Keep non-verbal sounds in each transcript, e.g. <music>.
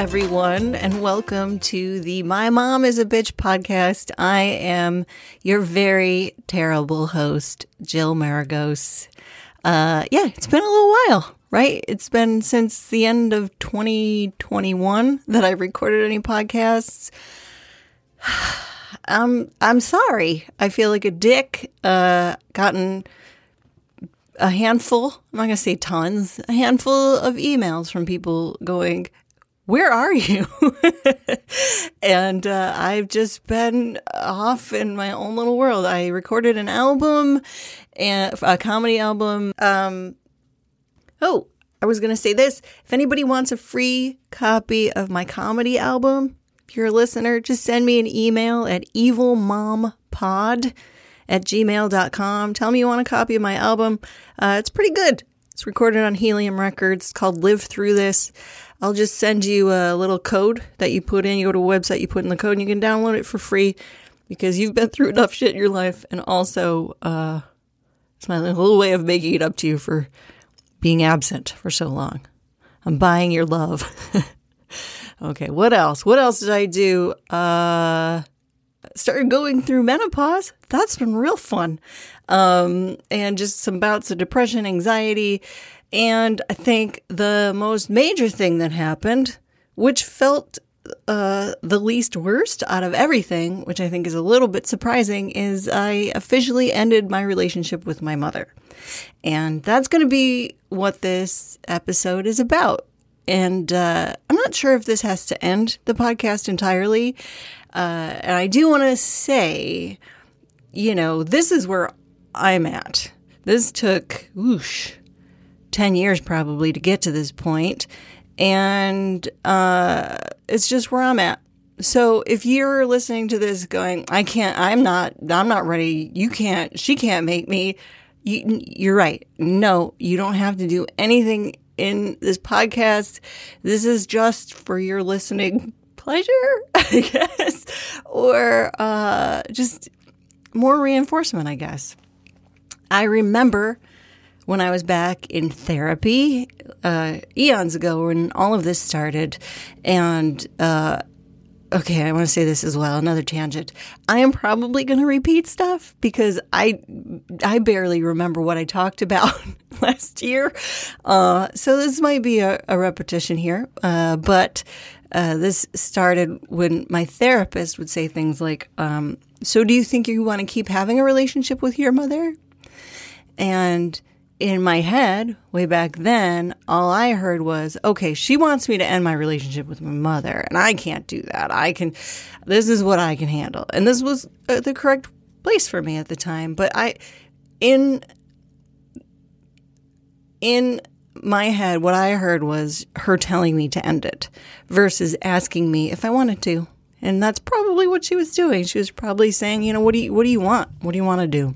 everyone, and welcome to the My Mom is a Bitch podcast. I am your very terrible host, Jill Maragos. Uh, yeah, it's been a little while, right? It's been since the end of 2021 that I've recorded any podcasts. I'm <sighs> I'm sorry. I feel like a dick. Uh, gotten a handful. I'm not gonna say tons. A handful of emails from people going, "Where are you?" <laughs> and uh, I've just been off in my own little world. I recorded an album, and a comedy album. Um, oh, I was gonna say this. If anybody wants a free copy of my comedy album, if you're a listener, just send me an email at evilmompod at gmail.com. Tell me you want a copy of my album. Uh, it's pretty good. It's recorded on Helium Records. It's called Live Through This. I'll just send you a little code that you put in. You go to a website, you put in the code, and you can download it for free because you've been through enough shit in your life. And also, uh, it's my little way of making it up to you for being absent for so long. I'm buying your love. <laughs> Okay, what else? What else did I do? Uh started going through menopause. That's been real fun. Um and just some bouts of depression, anxiety, and I think the most major thing that happened, which felt uh, the least worst out of everything, which I think is a little bit surprising, is I officially ended my relationship with my mother. And that's going to be what this episode is about. And uh, I'm not sure if this has to end the podcast entirely. Uh, and I do want to say, you know, this is where I'm at. This took, whoosh, 10 years probably to get to this point, And uh, it's just where I'm at. So if you're listening to this going, I can't, I'm not, I'm not ready. You can't, she can't make me. You, you're right. No, you don't have to do anything in this podcast. This is just for your listening pleasure, <laughs> I guess, or uh, just more reinforcement, I guess. I remember when I was back in therapy uh, eons ago when all of this started, and uh, okay, I want to say this as well. Another tangent. I am probably going to repeat stuff because I I barely remember what I talked about <laughs> last year. Uh, so this might be a, a repetition here, uh, but uh, this started when my therapist would say things like, um, "So do you think you want to keep having a relationship with your mother?" And in my head, way back then, all I heard was, okay, she wants me to end my relationship with my mother, and I can't do that. I can, this is what I can handle. And this was uh, the correct place for me at the time. But I, in, in my head, what I heard was her telling me to end it versus asking me if I wanted to. And that's probably what she was doing. She was probably saying, you know, what do you, what do you want? What do you want to do?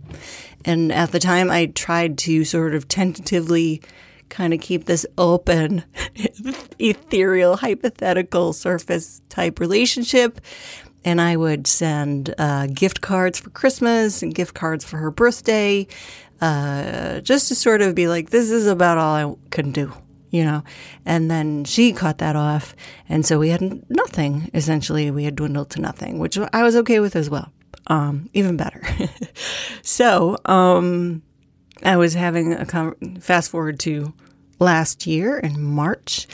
And at the time, I tried to sort of tentatively kind of keep this open, <laughs> ethereal, hypothetical surface type relationship. And I would send uh, gift cards for Christmas and gift cards for her birthday, uh, just to sort of be like, this is about all I can do, you know. And then she cut that off. And so we had nothing, essentially. We had dwindled to nothing, which I was okay with as well um, even better. <laughs> so um, I was having a con- fast forward to last year in March,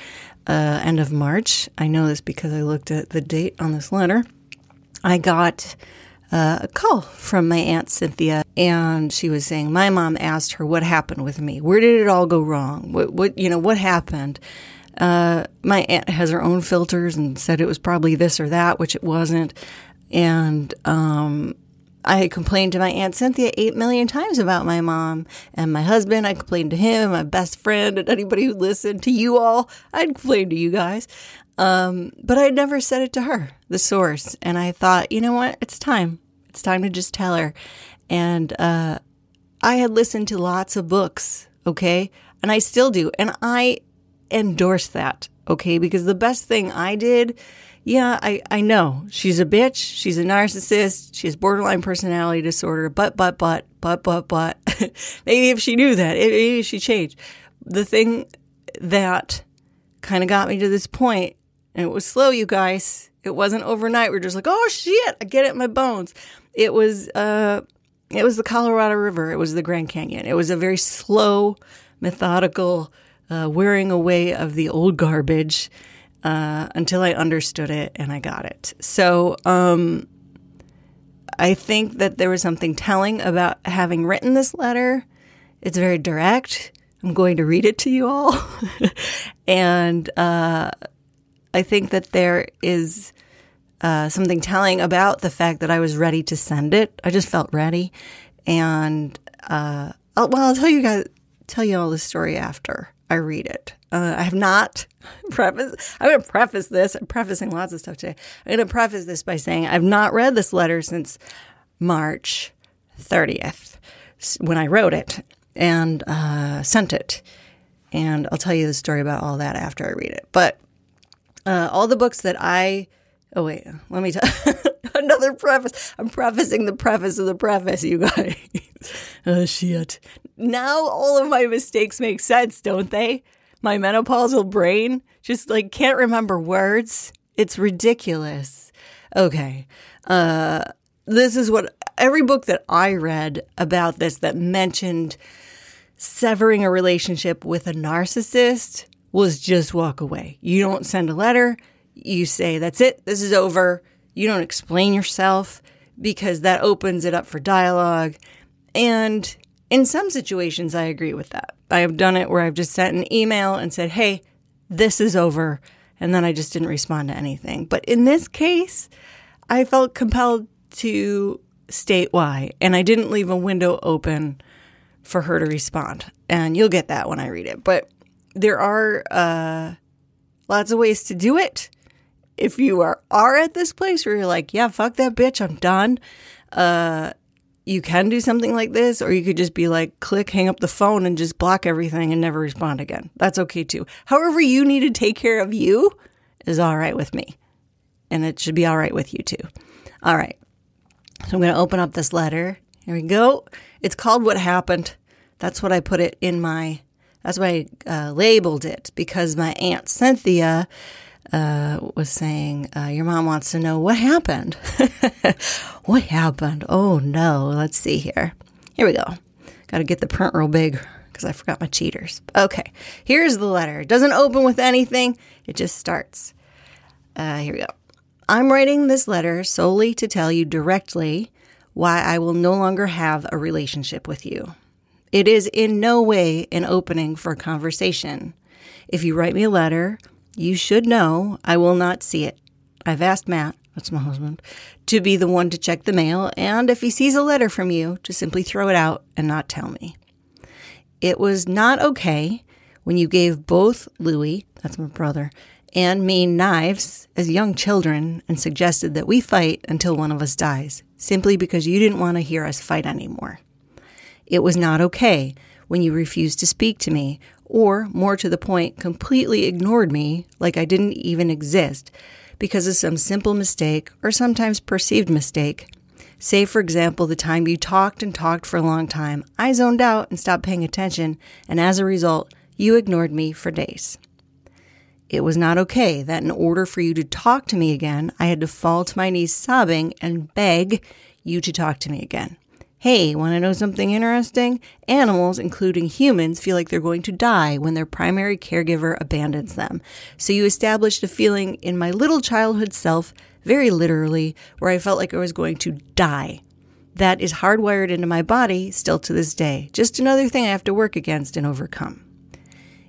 uh, end of March. I know this because I looked at the date on this letter. I got uh, a call from my aunt Cynthia, and she was saying my mom asked her what happened with me. Where did it all go wrong? What, what you know, what happened? Uh, my aunt has her own filters and said it was probably this or that, which it wasn't. And um, I had complained to my Aunt Cynthia eight million times about my mom and my husband. I complained to him, my best friend, and anybody who listened to you all. I'd complain to you guys. Um, but I had never said it to her, the source. And I thought, you know what? It's time. It's time to just tell her. And uh, I had listened to lots of books, okay? And I still do. And I endorse that, okay? Because the best thing I did yeah, I, I know. She's a bitch. She's a narcissist. She has borderline personality disorder. But, but, but, but, but, but. <laughs> maybe if she knew that, maybe she changed. The thing that kind of got me to this point And it was slow, you guys. It wasn't overnight. We are just like, oh shit, I get it in my bones. It was uh it was the Colorado River. It was the Grand Canyon. It was a very slow, methodical uh, wearing away of the old garbage uh, until I understood it and I got it. So um, I think that there was something telling about having written this letter. It's very direct. I'm going to read it to you all. <laughs> and uh, I think that there is uh, something telling about the fact that I was ready to send it. I just felt ready. And uh, I'll, well, I'll tell you guys, tell you all the story after I read it. Uh, I have not <laughs> preface. I'm going to preface this. I'm prefacing lots of stuff today. I'm going to preface this by saying I've not read this letter since March 30th when I wrote it and uh, sent it. And I'll tell you the story about all that after I read it. But uh, all the books that I oh wait, let me tell <laughs> another preface. I'm prefacing the preface of the preface, you guys. <laughs> oh shit! Now all of my mistakes make sense, don't they? My menopausal brain just like can't remember words. It's ridiculous. Okay. Uh, this is what every book that I read about this that mentioned severing a relationship with a narcissist was just walk away. You don't send a letter. You say, that's it. This is over. You don't explain yourself because that opens it up for dialogue. And in some situations, I agree with that. I have done it where I've just sent an email and said, hey, this is over. And then I just didn't respond to anything. But in this case, I felt compelled to state why. And I didn't leave a window open for her to respond. And you'll get that when I read it. But there are uh, lots of ways to do it. If you are, are at this place where you're like, yeah, fuck that bitch, I'm done. Uh, you can do something like this, or you could just be like, click, hang up the phone, and just block everything and never respond again. That's okay too. However, you need to take care of you is all right with me. And it should be all right with you too. All right. So I'm going to open up this letter. Here we go. It's called What Happened. That's what I put it in my, that's why I uh, labeled it because my Aunt Cynthia uh, was saying, uh, Your mom wants to know what happened. <laughs> what happened? Oh no. Let's see here. Here we go. Got to get the print real big because I forgot my cheaters. Okay. Here's the letter. It doesn't open with anything, it just starts. Uh, here we go. I'm writing this letter solely to tell you directly why I will no longer have a relationship with you. It is in no way an opening for conversation. If you write me a letter, you should know I will not see it. I've asked Matt, that's my husband, to be the one to check the mail, and if he sees a letter from you, to simply throw it out and not tell me. It was not okay when you gave both Louis, that's my brother, and me knives as young children and suggested that we fight until one of us dies, simply because you didn't want to hear us fight anymore. It was not okay when you refused to speak to me, or more to the point, completely ignored me like I didn't even exist because of some simple mistake or sometimes perceived mistake. Say, for example, the time you talked and talked for a long time, I zoned out and stopped paying attention, and as a result, you ignored me for days. It was not okay that in order for you to talk to me again, I had to fall to my knees sobbing and beg you to talk to me again. Hey, want to know something interesting? Animals, including humans, feel like they're going to die when their primary caregiver abandons them. So you established a feeling in my little childhood self, very literally, where I felt like I was going to die. That is hardwired into my body still to this day. Just another thing I have to work against and overcome.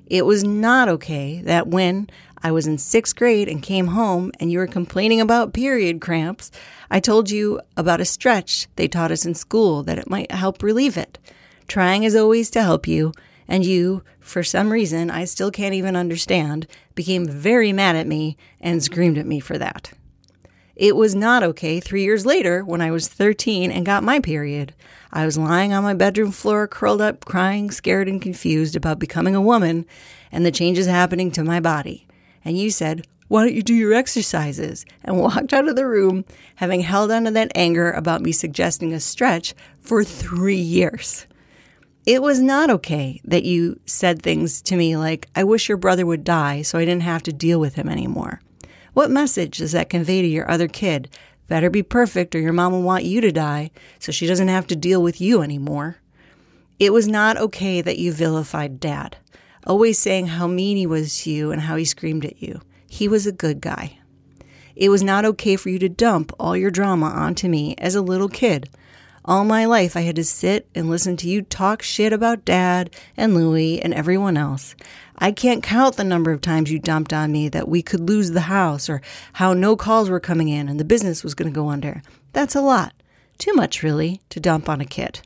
It was not okay that when I was in sixth grade and came home and you were complaining about period cramps, I told you about a stretch they taught us in school that it might help relieve it. Trying as always to help you, and you, for some reason I still can't even understand, became very mad at me and screamed at me for that. It was not okay three years later when I was 13 and got my period. I was lying on my bedroom floor, curled up, crying, scared, and confused about becoming a woman and the changes happening to my body. And you said, Why don't you do your exercises? and walked out of the room, having held on to that anger about me suggesting a stretch for three years. It was not okay that you said things to me like, I wish your brother would die so I didn't have to deal with him anymore. What message does that convey to your other kid? Better be perfect or your mom will want you to die so she doesn't have to deal with you anymore. It was not okay that you vilified dad, always saying how mean he was to you and how he screamed at you. He was a good guy. It was not okay for you to dump all your drama onto me as a little kid. All my life, I had to sit and listen to you talk shit about dad and Louie and everyone else. I can't count the number of times you dumped on me that we could lose the house or how no calls were coming in and the business was going to go under. That's a lot. Too much, really, to dump on a kid.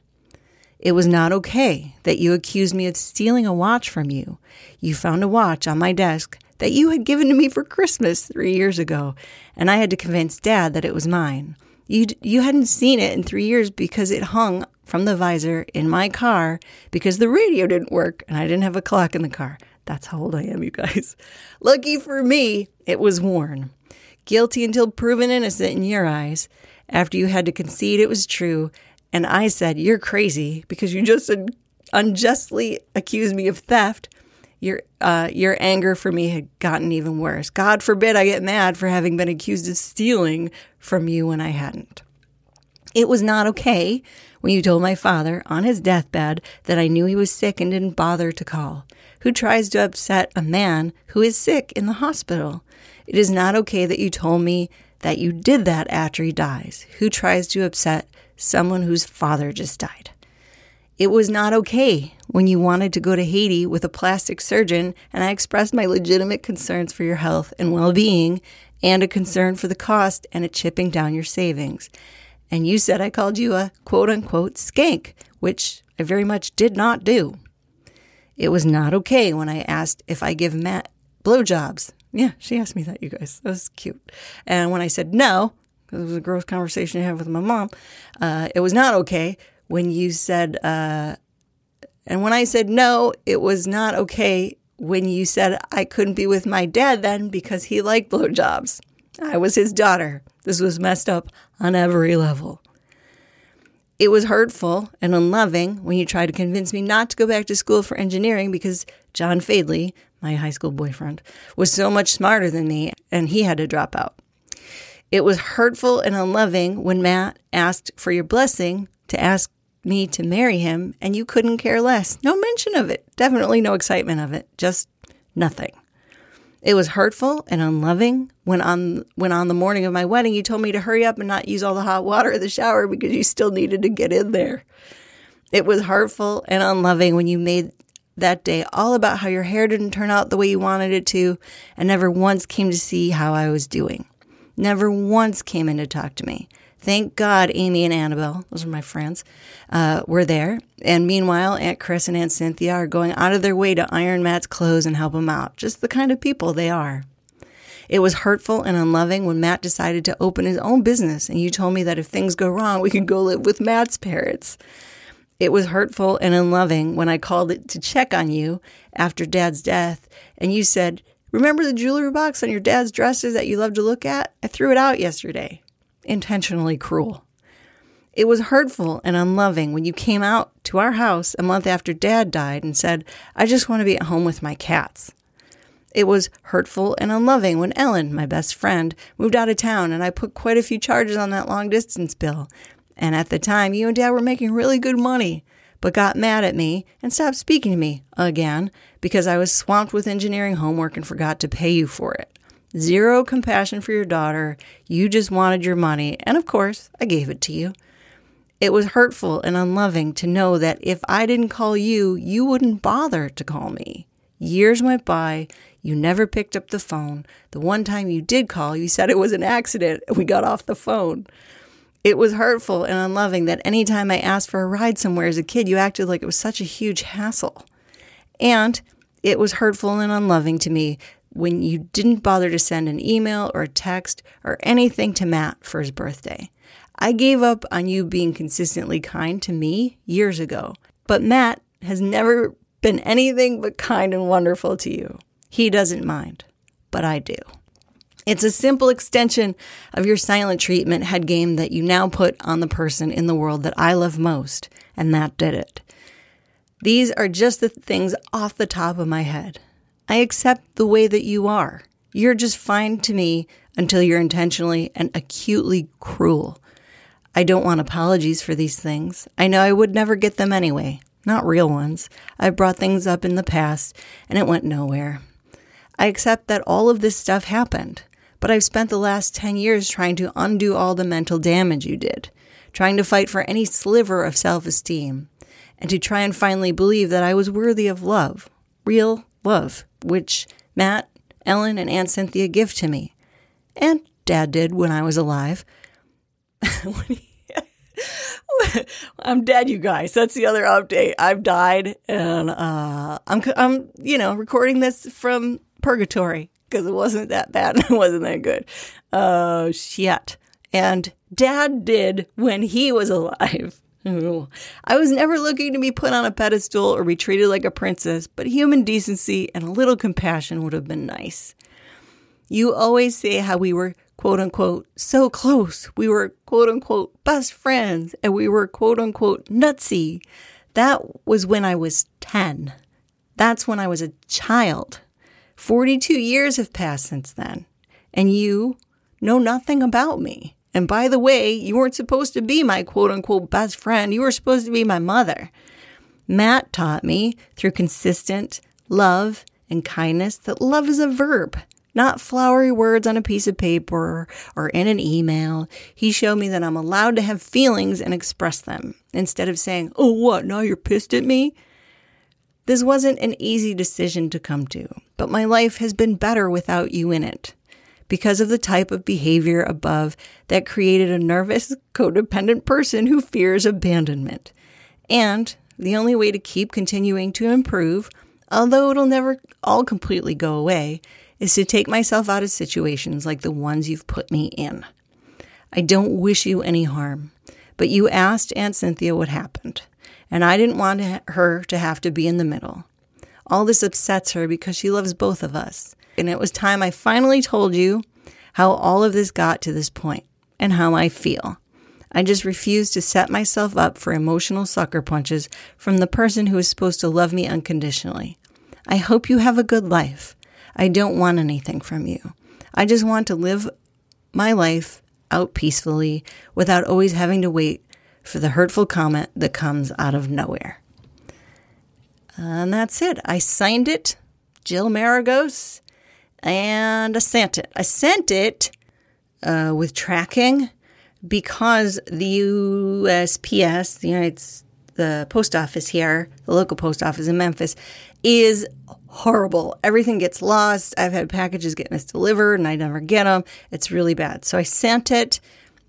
It was not okay that you accused me of stealing a watch from you. You found a watch on my desk that you had given to me for Christmas three years ago, and I had to convince Dad that it was mine. You you hadn't seen it in three years because it hung from the visor in my car because the radio didn't work and I didn't have a clock in the car. That's how old I am, you guys. <laughs> Lucky for me, it was worn. Guilty until proven innocent in your eyes. After you had to concede it was true, and I said you're crazy because you just unjustly accused me of theft your uh, your anger for me had gotten even worse. God forbid I get mad for having been accused of stealing from you when I hadn't. It was not okay when you told my father on his deathbed that I knew he was sick and didn't bother to call. Who tries to upset a man who is sick in the hospital? It is not okay that you told me that you did that after he dies. Who tries to upset someone whose father just died? It was not okay when you wanted to go to Haiti with a plastic surgeon, and I expressed my legitimate concerns for your health and well being and a concern for the cost and it chipping down your savings. And you said I called you a quote unquote skank, which I very much did not do. It was not okay when I asked if I give Matt blowjobs. Yeah, she asked me that, you guys. That was cute. And when I said no, because it was a gross conversation I had with my mom, uh, it was not okay when you said, uh, and when I said no, it was not okay when you said I couldn't be with my dad then because he liked blowjobs. I was his daughter. This was messed up on every level. It was hurtful and unloving when you tried to convince me not to go back to school for engineering because John Fadley, my high school boyfriend, was so much smarter than me and he had to drop out. It was hurtful and unloving when Matt asked for your blessing to ask me to marry him, and you couldn't care less. No mention of it. Definitely no excitement of it. Just nothing. It was hurtful and unloving when on when on the morning of my wedding you told me to hurry up and not use all the hot water in the shower because you still needed to get in there. It was hurtful and unloving when you made that day all about how your hair didn't turn out the way you wanted it to and never once came to see how I was doing. Never once came in to talk to me. Thank God Amy and Annabelle, those are my friends, uh, were there. And meanwhile, Aunt Chris and Aunt Cynthia are going out of their way to iron Matt's clothes and help him out. Just the kind of people they are. It was hurtful and unloving when Matt decided to open his own business, and you told me that if things go wrong, we could go live with Matt's parents. It was hurtful and unloving when I called it to check on you after Dad's death, and you said, Remember the jewelry box on your dad's dresses that you love to look at? I threw it out yesterday intentionally cruel. It was hurtful and unloving when you came out to our house a month after dad died and said, I just want to be at home with my cats. It was hurtful and unloving when Ellen, my best friend, moved out of town and I put quite a few charges on that long distance bill. And at the time, you and dad were making really good money, but got mad at me and stopped speaking to me again because I was swamped with engineering homework and forgot to pay you for it. Zero compassion for your daughter. You just wanted your money. And of course, I gave it to you. It was hurtful and unloving to know that if I didn't call you, you wouldn't bother to call me. Years went by. You never picked up the phone. The one time you did call, you said it was an accident and we got off the phone. It was hurtful and unloving that anytime I asked for a ride somewhere as a kid, you acted like it was such a huge hassle. And it was hurtful and unloving to me when you didn't bother to send an email or a text or anything to Matt for his birthday. I gave up on you being consistently kind to me years ago, but Matt has never been anything but kind and wonderful to you. He doesn't mind, but I do. It's a simple extension of your silent treatment head game that you now put on the person in the world that I love most, and that did it. These are just the things off the top of my head. I accept the way that you are. You're just fine to me until you're intentionally and acutely cruel. I don't want apologies for these things. I know I would never get them anyway, not real ones. I've brought things up in the past and it went nowhere. I accept that all of this stuff happened, but I've spent the last 10 years trying to undo all the mental damage you did, trying to fight for any sliver of self esteem, and to try and finally believe that I was worthy of love, real love, which Matt, Ellen, and Aunt Cynthia give to me. And Dad did when I was alive. <laughs> <laughs> I'm dead, you guys. That's the other update. I've died, and uh, I'm I'm you know recording this from purgatory because it wasn't that bad <laughs> it wasn't that good. Oh uh, shit! And Dad did when he was alive. I was never looking to be put on a pedestal or be treated like a princess, but human decency and a little compassion would have been nice. You always say how we were quote unquote so close. We were quote unquote best friends and we were quote unquote nutsy. That was when I was 10. That's when I was a child. 42 years have passed since then. And you know nothing about me. And by the way, you weren't supposed to be my quote unquote best friend. You were supposed to be my mother. Matt taught me through consistent love and kindness that love is a verb not flowery words on a piece of paper or in an email. He showed me that I'm allowed to have feelings and express them instead of saying, Oh, what? Now you're pissed at me? This wasn't an easy decision to come to, but my life has been better without you in it because of the type of behavior above that created a nervous, codependent person who fears abandonment. And the only way to keep continuing to improve, although it'll never all completely go away, is to take myself out of situations like the ones you've put me in. I don't wish you any harm, but you asked Aunt Cynthia what happened, and I didn't want her to have to be in the middle. All this upsets her because she loves both of us, and it was time I finally told you how all of this got to this point and how I feel. I just refuse to set myself up for emotional sucker punches from the person who is supposed to love me unconditionally. I hope you have a good life. I don't want anything from you. I just want to live my life out peacefully without always having to wait for the hurtful comment that comes out of nowhere. And that's it. I signed it, Jill Maragos, and I sent it. I sent it uh, with tracking because the USPS, the United the post office here, the local post office in Memphis, is horrible. Everything gets lost. I've had packages get misdelivered and I never get them. It's really bad. So I sent it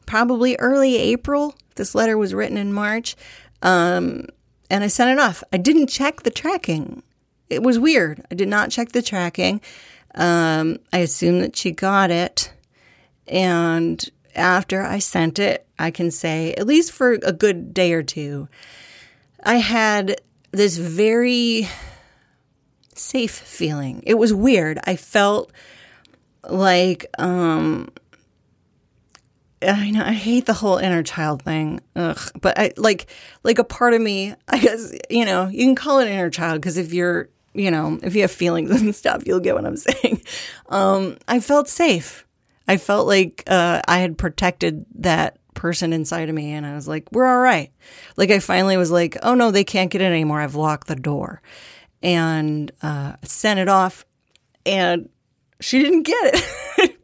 probably early April. This letter was written in March. Um, and I sent it off. I didn't check the tracking. It was weird. I did not check the tracking. Um, I assume that she got it. And after I sent it, I can say, at least for a good day or two, I had this very safe feeling. It was weird. I felt like um I know I hate the whole inner child thing. Ugh, but I like like a part of me, I guess, you know, you can call it inner child because if you're, you know, if you have feelings <laughs> and stuff, you'll get what I'm <laughs> saying. Um I felt safe. I felt like uh I had protected that person inside of me and I was like, we're all right. Like I finally was like, oh no, they can't get in anymore. I've locked the door and uh, sent it off, and she didn't get it.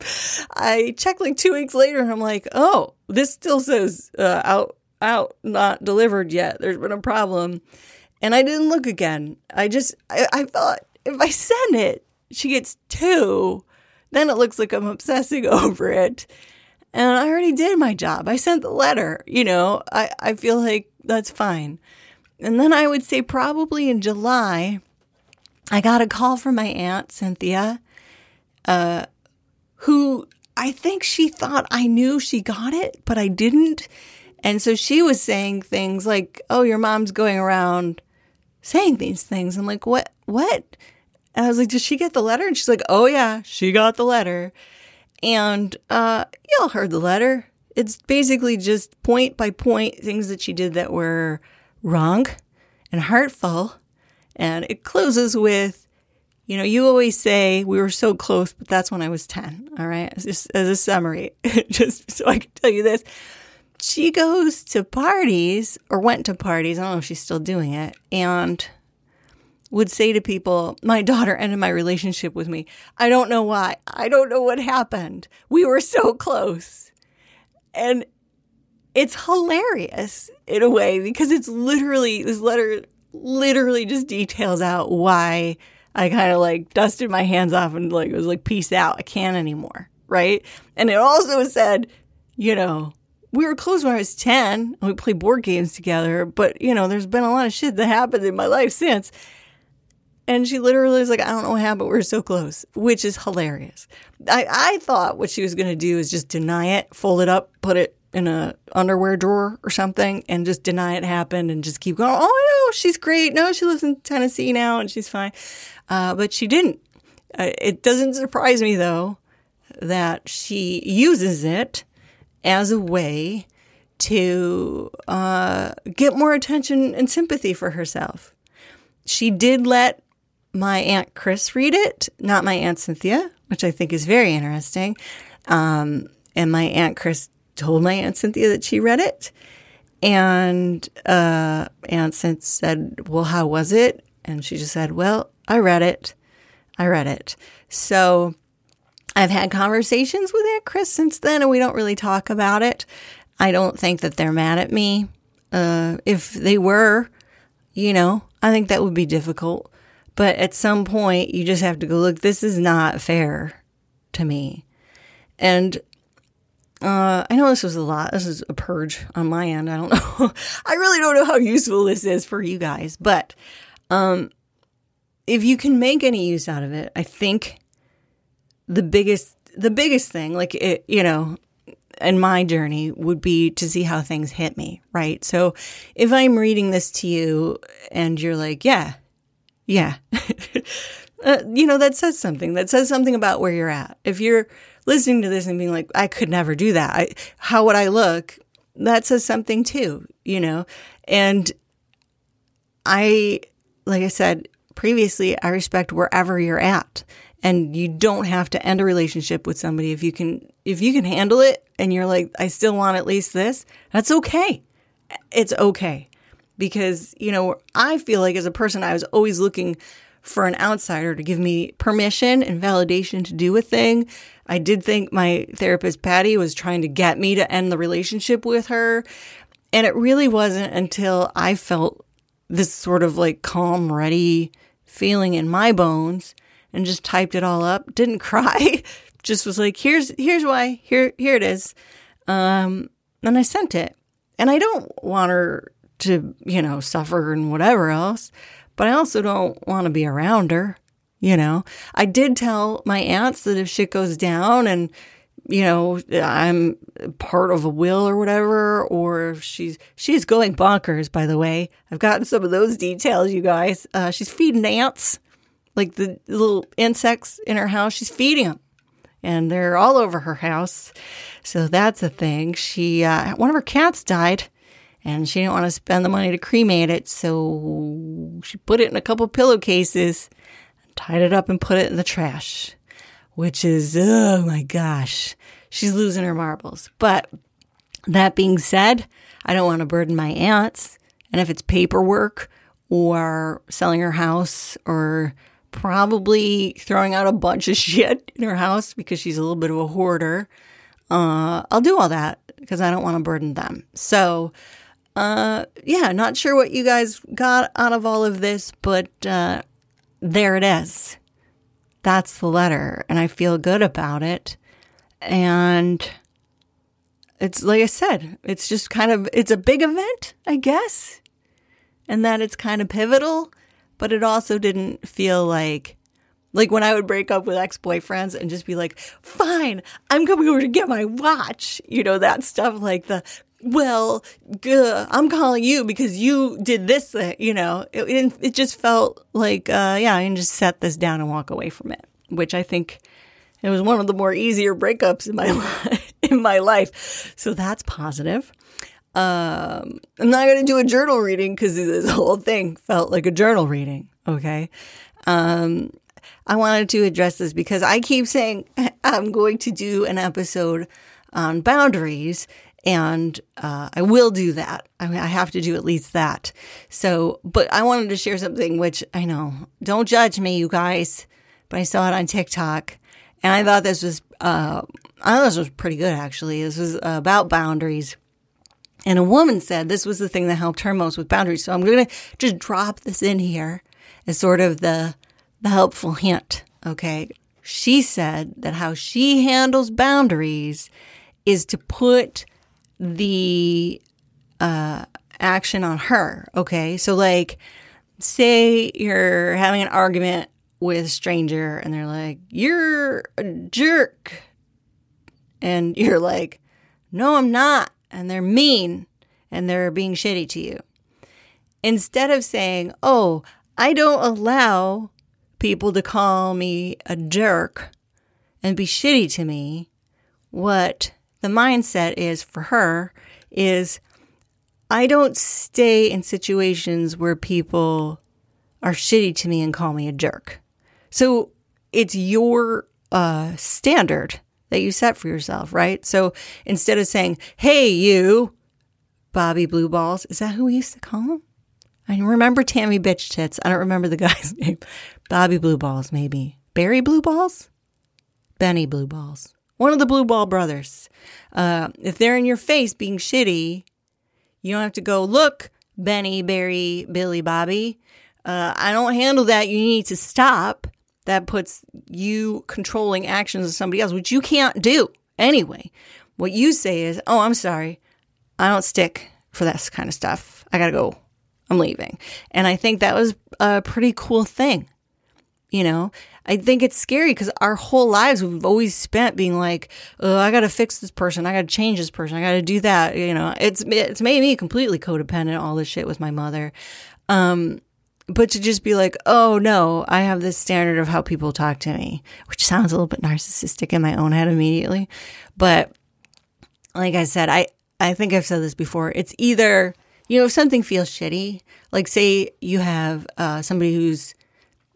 <laughs> I checked like two weeks later, and I'm like, oh, this still says uh, out, out, not delivered yet. There's been a problem, and I didn't look again. I just, I, I thought if I send it, she gets two, then it looks like I'm obsessing <laughs> over it. And I already did my job. I sent the letter. You know, I, I feel like that's fine. And then I would say probably in July, I got a call from my aunt, Cynthia, uh, who I think she thought I knew she got it, but I didn't. And so she was saying things like, Oh, your mom's going around saying these things. I'm like, What? What? And I was like, Did she get the letter? And she's like, Oh, yeah, she got the letter. And uh, y'all heard the letter. It's basically just point by point things that she did that were wrong and hurtful. And it closes with, you know, you always say we were so close, but that's when I was 10. All right. Just as a summary, <laughs> just so I can tell you this. She goes to parties or went to parties. I don't know if she's still doing it. And would say to people, My daughter ended my relationship with me. I don't know why. I don't know what happened. We were so close. And it's hilarious in a way because it's literally, this letter literally just details out why I kind of like dusted my hands off and like, it was like, peace out. I can't anymore. Right. And it also said, you know, we were close when I was 10 and we played board games together, but you know, there's been a lot of shit that happened in my life since. And she literally was like, I don't know what happened. We are so close, which is hilarious. I, I thought what she was going to do is just deny it, fold it up, put it in a underwear drawer or something and just deny it happened and just keep going. Oh, no, she's great. No, she lives in Tennessee now and she's fine. Uh, but she didn't. Uh, it doesn't surprise me though that she uses it as a way to uh, get more attention and sympathy for herself. She did let my Aunt Chris read it, not my Aunt Cynthia, which I think is very interesting. Um, and my Aunt Chris told my Aunt Cynthia that she read it. And uh, Aunt Cynthia said, Well, how was it? And she just said, Well, I read it. I read it. So I've had conversations with Aunt Chris since then, and we don't really talk about it. I don't think that they're mad at me. Uh, if they were, you know, I think that would be difficult. But at some point, you just have to go, look, this is not fair to me. And uh, I know this was a lot. This is a purge on my end. I don't <laughs> know. I really don't know how useful this is for you guys, but um, if you can make any use out of it, I think the biggest the biggest thing, like it, you know, in my journey would be to see how things hit me, right? So if I'm reading this to you and you're like, yeah, yeah. <laughs> uh, you know, that says something. That says something about where you're at. If you're listening to this and being like, I could never do that. I, how would I look? That says something too, you know? And I, like I said previously, I respect wherever you're at. And you don't have to end a relationship with somebody if you can, if you can handle it and you're like, I still want at least this, that's okay. It's okay because, you know, I feel like as a person, I was always looking for an outsider to give me permission and validation to do a thing. I did think my therapist, Patty, was trying to get me to end the relationship with her. And it really wasn't until I felt this sort of like calm, ready feeling in my bones and just typed it all up. Didn't <laughs> cry. just was like, here's, here's why. Here, here it is. Um, and I sent it. And I don't want her to, you know, suffer and whatever else. But I also don't want to be around her. You know, I did tell my aunts that if shit goes down and, you know, I'm part of a will or whatever, or she's, she's going bonkers, by the way. I've gotten some of those details, you guys. Uh, she's feeding ants, like the little insects in her house. She's feeding them and they're all over her house. So that's a thing. She, uh, one of her cats died and she didn't want to spend the money to cremate it, so she put it in a couple pillowcases, tied it up, and put it in the trash. Which is, oh my gosh, she's losing her marbles. But that being said, I don't want to burden my aunts. And if it's paperwork or selling her house or probably throwing out a bunch of <laughs> shit in her house because she's a little bit of a hoarder, uh, I'll do all that because I don't want to burden them. So uh, yeah, not sure what you guys got out of all of this, but uh, there it is. That's the letter, and I feel good about it. And it's like I said, it's just kind of it's a big event, I guess, and that it's kind of pivotal, but it also didn't feel like like when I would break up with ex boyfriends and just be like, fine, I'm coming over to get my watch. You know, that stuff like the well, I'm calling you because you did this, thing, you know, it, it just felt like, uh, yeah, I can just set this down and walk away from it, which I think it was one of the more easier breakups in my <laughs> in my life. So that's positive. Um, I'm not going to do a journal reading because this whole thing felt like a journal reading. Okay. Um, I wanted to address this because I keep saying <laughs> I'm going to do an episode on boundaries, and uh, I will do that. I mean, I have to do at least that. So, but I wanted to share something which I know, don't judge me, you guys, but I saw it on TikTok, and I thought this was, uh, I thought this was pretty good actually. This was about boundaries. And a woman said this was the thing that helped her most with boundaries. So I'm going to just drop this in here as sort of the the helpful hint. Okay. She said that how she handles boundaries is to put the uh, action on her. Okay. So, like, say you're having an argument with a stranger and they're like, You're a jerk. And <laughs> you're like, No, I'm not. And they're mean and they're being shitty to you. Instead of saying, Oh, I don't allow people to call me a jerk and be shitty to me, what the mindset is for her is I don't stay in situations where people are shitty to me and call me a jerk. So it's your uh, standard that you set for yourself, right? So instead of saying, hey, you, Bobby Blue Balls, is that who we used to call him? I remember Tammy Bitch Tits. I don't remember the guy's <laughs> name. Bobby Blue Balls, maybe. Barry Blue Balls? Benny Blue Balls. One of the Blue Ball brothers. Uh, if they're in your face being shitty, you don't have to go, look, Benny, Barry, Billy, Bobby. Uh, I don't handle that. You need to stop. That puts you controlling actions of somebody else, which you can't do anyway. What you say is, oh, I'm sorry. I don't stick for this kind of stuff. I got to go. I'm leaving. And I think that was a pretty cool thing. You know, I think it's scary because our whole lives we've always spent being like, oh, I got to fix this person. I got to change this person. I got to do that. You know, it's, it's made me completely codependent, all this shit with my mother. Um, but to just be like, oh no, I have this standard of how people talk to me, which sounds a little bit narcissistic in my own head immediately. But like I said, I, I think I've said this before. It's either you know, if something feels shitty, like say you have uh, somebody who's,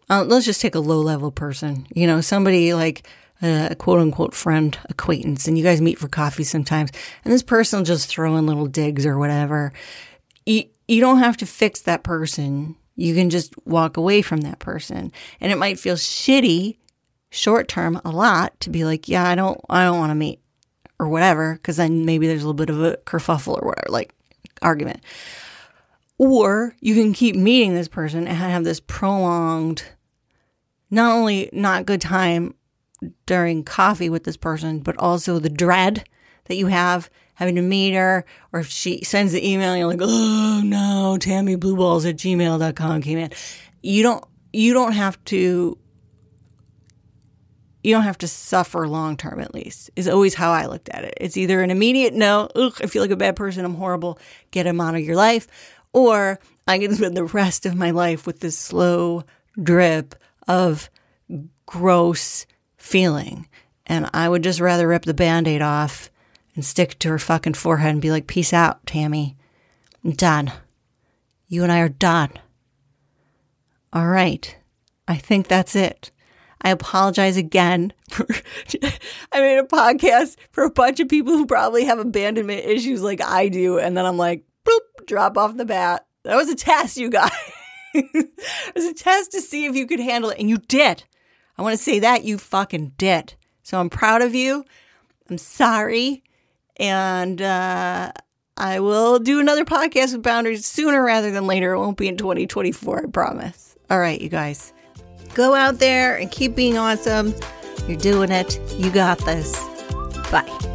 uh, let's just take a low level person, you know, somebody like a quote unquote friend, acquaintance, and you guys meet for coffee sometimes, and this person will just throw in little digs or whatever. You, you don't have to fix that person. You can just walk away from that person. And it might feel shitty short term a lot to be like, yeah, I don't, I don't want to meet or whatever. Cause then maybe there's a little bit of a kerfuffle or whatever. Like argument. Or you can keep meeting this person and have this prolonged, not only not good time during coffee with this person, but also the dread that you have having to meet her, or if she sends the email and you're like, oh no, Tammy Blueballs at gmail.com came in. You don't you don't have to you don't have to suffer long term, at least, is always how I looked at it. It's either an immediate no, ugh, I feel like a bad person, I'm horrible, get him out of your life, or I can spend the rest of my life with this slow drip of gross feeling. And I would just rather rip the band aid off and stick to her fucking forehead and be like, peace out, Tammy. I'm done. You and I are done. All right. I think that's it. I apologize again. <laughs> For, I made a podcast for a bunch of people who probably have abandonment issues like I do. And then I'm like, boop, drop off the bat. That was a test, you guys. <laughs> it was a test to see if you could handle it. And you did. I want to say that you fucking did. So I'm proud of you. I'm sorry. And uh, I will do another podcast with boundaries sooner rather than later. It won't be in 2024, I promise. All right, you guys. Go out there and keep being awesome. You're doing it. You got this. Bye.